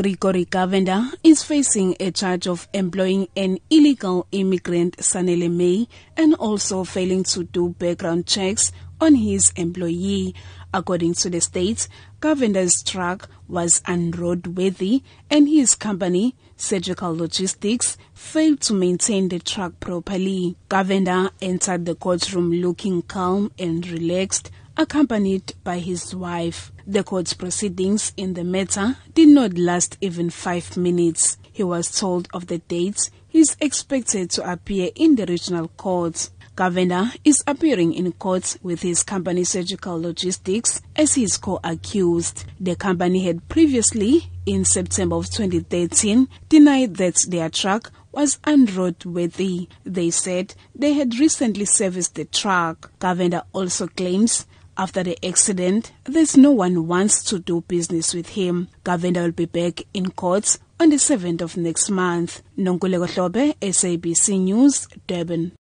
Gregory Govender is facing a charge of employing an illegal immigrant, Sanele May, and also failing to do background checks on his employee. According to the state, Govender's truck was unroadworthy and his company, Sagekal Logistics, failed to maintain the truck properly. Govender entered the courtroom looking calm and relaxed accompanied by his wife. The court's proceedings in the matter did not last even five minutes. He was told of the dates he's expected to appear in the regional court. Govender is appearing in court with his company Sagekal Logistics as his co-accused. The company had previously, in September of 2013, denied that their truck was unroadworthy. They said they had recently serviced the truck. Govender also claims after the accident, there's no one wants to do business with him. Govender will be back in court on the 7th of next month. Nonkululeko Hlophe, SABC News, Durban.